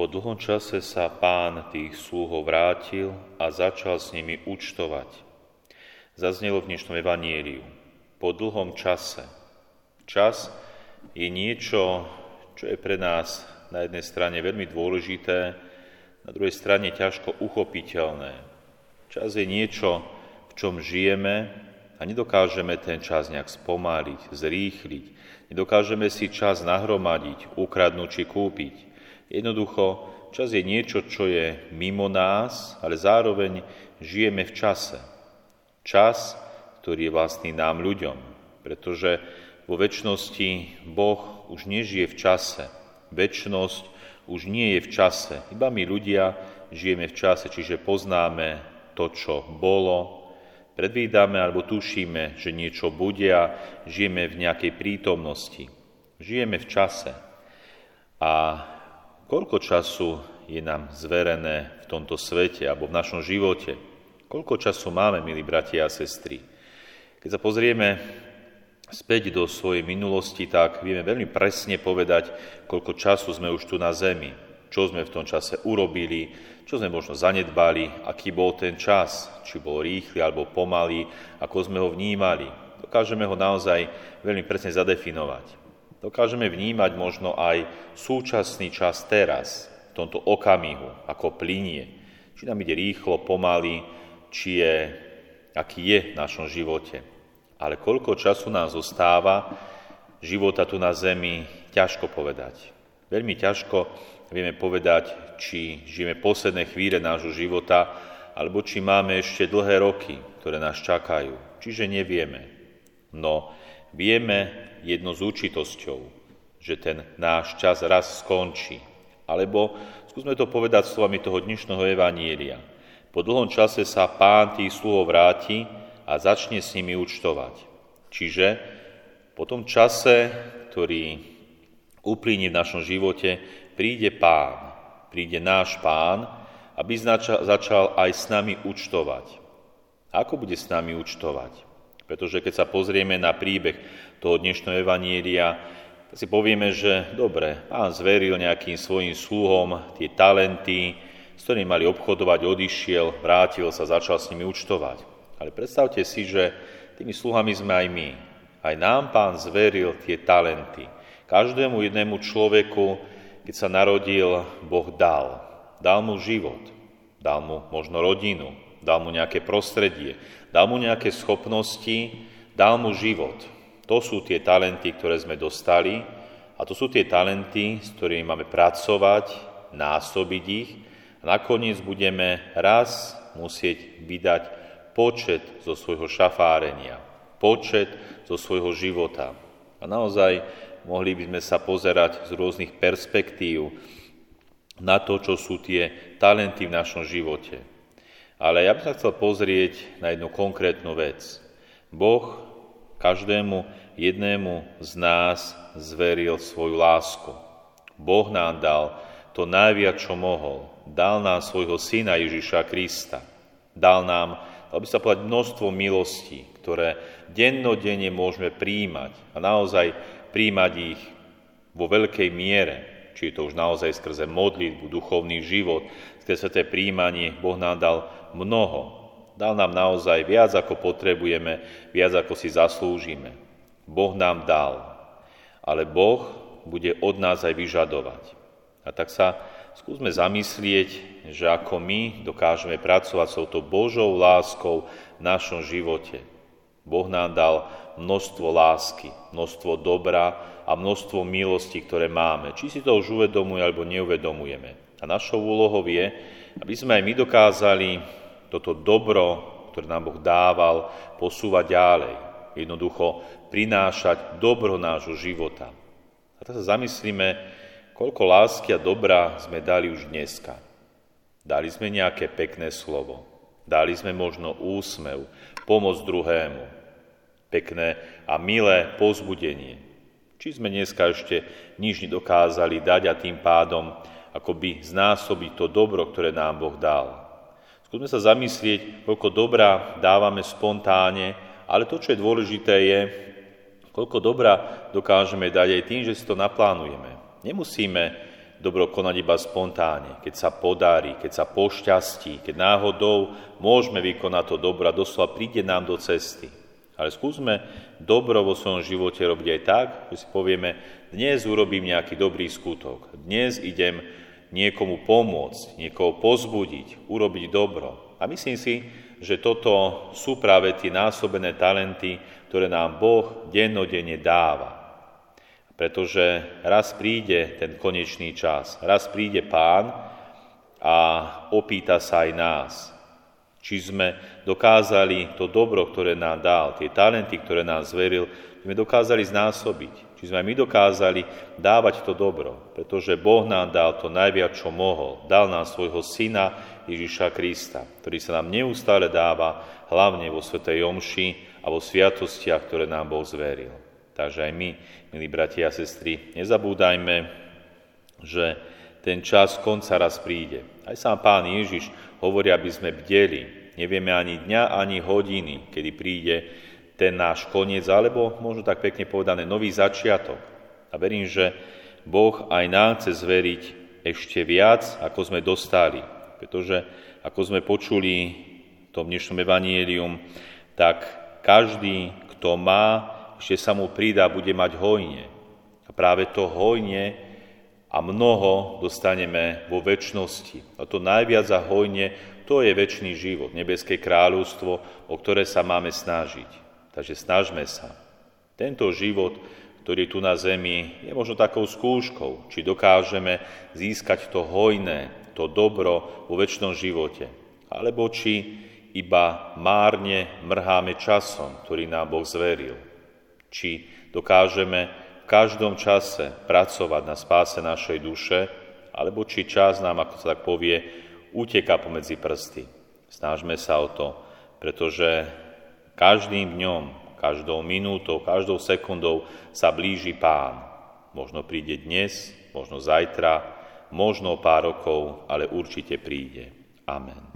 Po dlhom čase sa pán tých sluhov vrátil a začal s nimi účtovať. Zaznelo v dnešnom evanieliu. Po dlhom čase. Čas je niečo, čo je pre nás na jednej strane veľmi dôležité, na druhej strane ťažko uchopiteľné. Čas je niečo, v čom žijeme a nedokážeme ten čas nejak spomaliť, zrýchliť. Nedokážeme si čas nahromadiť, ukradnúť či kúpiť. Jednoducho, čas je niečo, čo je mimo nás, ale zároveň žijeme v čase. Čas, ktorý je vlastný nám ľuďom, pretože vo väčšnosti Boh už nežije v čase. Väčšnosť už nie je v čase. Iba my ľudia žijeme v čase, čiže poznáme to, čo bolo, predvídame alebo tušíme, že niečo bude a žijeme v nejakej prítomnosti. Žijeme v čase. A Koľko času je nám zverené v tomto svete alebo v našom živote? Koľko času máme, milí bratia a sestry? Keď sa pozrieme späť do svojej minulosti, tak vieme veľmi presne povedať, koľko času sme už tu na zemi, čo sme v tom čase urobili, čo sme možno zanedbali, aký bol ten čas, či bol rýchly alebo pomalý, ako sme ho vnímali. Dokážeme ho naozaj veľmi presne zadefinovať. Dokážeme vnímať možno aj súčasný čas teraz, v tomto okamihu, ako plinie. Či nám ide rýchlo, pomaly, či je, aký je v našom živote. Ale koľko času nám zostáva života tu na zemi, ťažko povedať. Veľmi ťažko vieme povedať, či žijeme posledné chvíle nášho života, alebo či máme ešte dlhé roky, ktoré nás čakajú. Čiže nevieme. No vieme, jedno s určitosťou, že ten náš čas raz skončí. Alebo skúsme to povedať slovami toho dnešného evanielia. Po dlhom čase sa pán tých sluhov vráti a začne s nimi účtovať. Čiže po tom čase, ktorý uplynie v našom živote, príde pán, príde náš pán, aby začal aj s nami účtovať. Ako bude s nami účtovať? Pretože keď sa pozrieme na príbeh toho dnešného evanielia, tak si povieme, že dobre, pán zveril nejakým svojim sluhom tie talenty, s ktorými mali obchodovať, odišiel, vrátil sa, začal s nimi účtovať. Ale predstavte si, že tými sluhami sme aj my. Aj nám pán zveril tie talenty. Každému jednému človeku, keď sa narodil, Boh dal. Dal mu život, dal mu možno rodinu, dal mu nejaké prostredie, dal mu nejaké schopnosti, dal mu život. To sú tie talenty, ktoré sme dostali a to sú tie talenty, s ktorými máme pracovať, násobiť ich a nakoniec budeme raz musieť vydať počet zo svojho šafárenia, počet zo svojho života. A naozaj mohli by sme sa pozerať z rôznych perspektív na to, čo sú tie talenty v našom živote. Ale ja by som chcel pozrieť na jednu konkrétnu vec. Boh každému jednému z nás zveril svoju lásku. Boh nám dal to najviac, čo mohol. Dal nám svojho syna Ježiša Krista. Dal nám, aby sa povedať, množstvo milostí, ktoré dennodenne môžeme príjmať a naozaj príjmať ich vo veľkej miere, či je to už naozaj skrze modlitbu, duchovný život, skrze to príjmanie, Boh nám dal mnoho. Dal nám naozaj viac, ako potrebujeme, viac, ako si zaslúžime. Boh nám dal, ale Boh bude od nás aj vyžadovať. A tak sa skúsme zamyslieť, že ako my dokážeme pracovať s touto Božou láskou v našom živote. Boh nám dal množstvo lásky, množstvo dobra a množstvo milosti, ktoré máme. Či si to už uvedomuje alebo neuvedomujeme. A našou úlohou je, aby sme aj my dokázali toto dobro, ktoré nám Boh dával, posúvať ďalej. Jednoducho prinášať dobro nášho života. A tak sa zamyslíme, koľko lásky a dobra sme dali už dneska. Dali sme nejaké pekné slovo. Dali sme možno úsmev, pomoc druhému. Pekné a milé pozbudenie. Či sme dneska ešte nič nedokázali dať a tým pádom akoby znásobiť to dobro, ktoré nám Boh dal. Skúsme sa zamyslieť, koľko dobrá dávame spontáne, ale to, čo je dôležité, je, koľko dobrá dokážeme dať aj tým, že si to naplánujeme. Nemusíme dobro konať iba spontánne, keď sa podarí, keď sa pošťastí, keď náhodou môžeme vykonať to dobro a doslova príde nám do cesty. Ale skúsme dobro vo svojom živote robiť aj tak, že si povieme, dnes urobím nejaký dobrý skutok, dnes idem niekomu pomôcť, niekoho pozbudiť, urobiť dobro. A myslím si, že toto sú práve tie násobené talenty, ktoré nám Boh dennodenne dáva. Pretože raz príde ten konečný čas, raz príde Pán a opýta sa aj nás, či sme dokázali to dobro, ktoré nám dal, tie talenty, ktoré nám zveril, sme dokázali znásobiť. Či sme my dokázali dávať to dobro, pretože Boh nám dal to najviac, čo mohol. Dal nám svojho syna Ježiša Krista, ktorý sa nám neustále dáva, hlavne vo Svetej Jomši a vo sviatostiach, ktoré nám Boh zveril. Takže aj my, milí bratia a sestry, nezabúdajme, že ten čas konca raz príde. Aj sám pán Ježiš hovorí, aby sme bdeli. Nevieme ani dňa, ani hodiny, kedy príde ten náš koniec, alebo možno tak pekne povedané, nový začiatok. A verím, že Boh aj nám chce zveriť ešte viac, ako sme dostali. Pretože, ako sme počuli v tom dnešnom evanielium, tak každý, kto má, ešte sa mu pridá, bude mať hojne. A práve to hojne a mnoho dostaneme vo väčšnosti. A to najviac a hojne, to je väčší život, nebeské kráľovstvo, o ktoré sa máme snažiť. Takže snažme sa. Tento život, ktorý tu na zemi, je možno takou skúškou, či dokážeme získať to hojné, to dobro vo väčšnom živote, alebo či iba márne mrháme časom, ktorý nám Boh zveril. Či dokážeme každom čase pracovať na spáse našej duše, alebo či čas nám, ako sa tak povie, uteka pomedzi prsty. Snažme sa o to, pretože Každým dňom, každou minútou, každou sekundou sa blíži Pán. Možno príde dnes, možno zajtra, možno pár rokov, ale určite príde. Amen.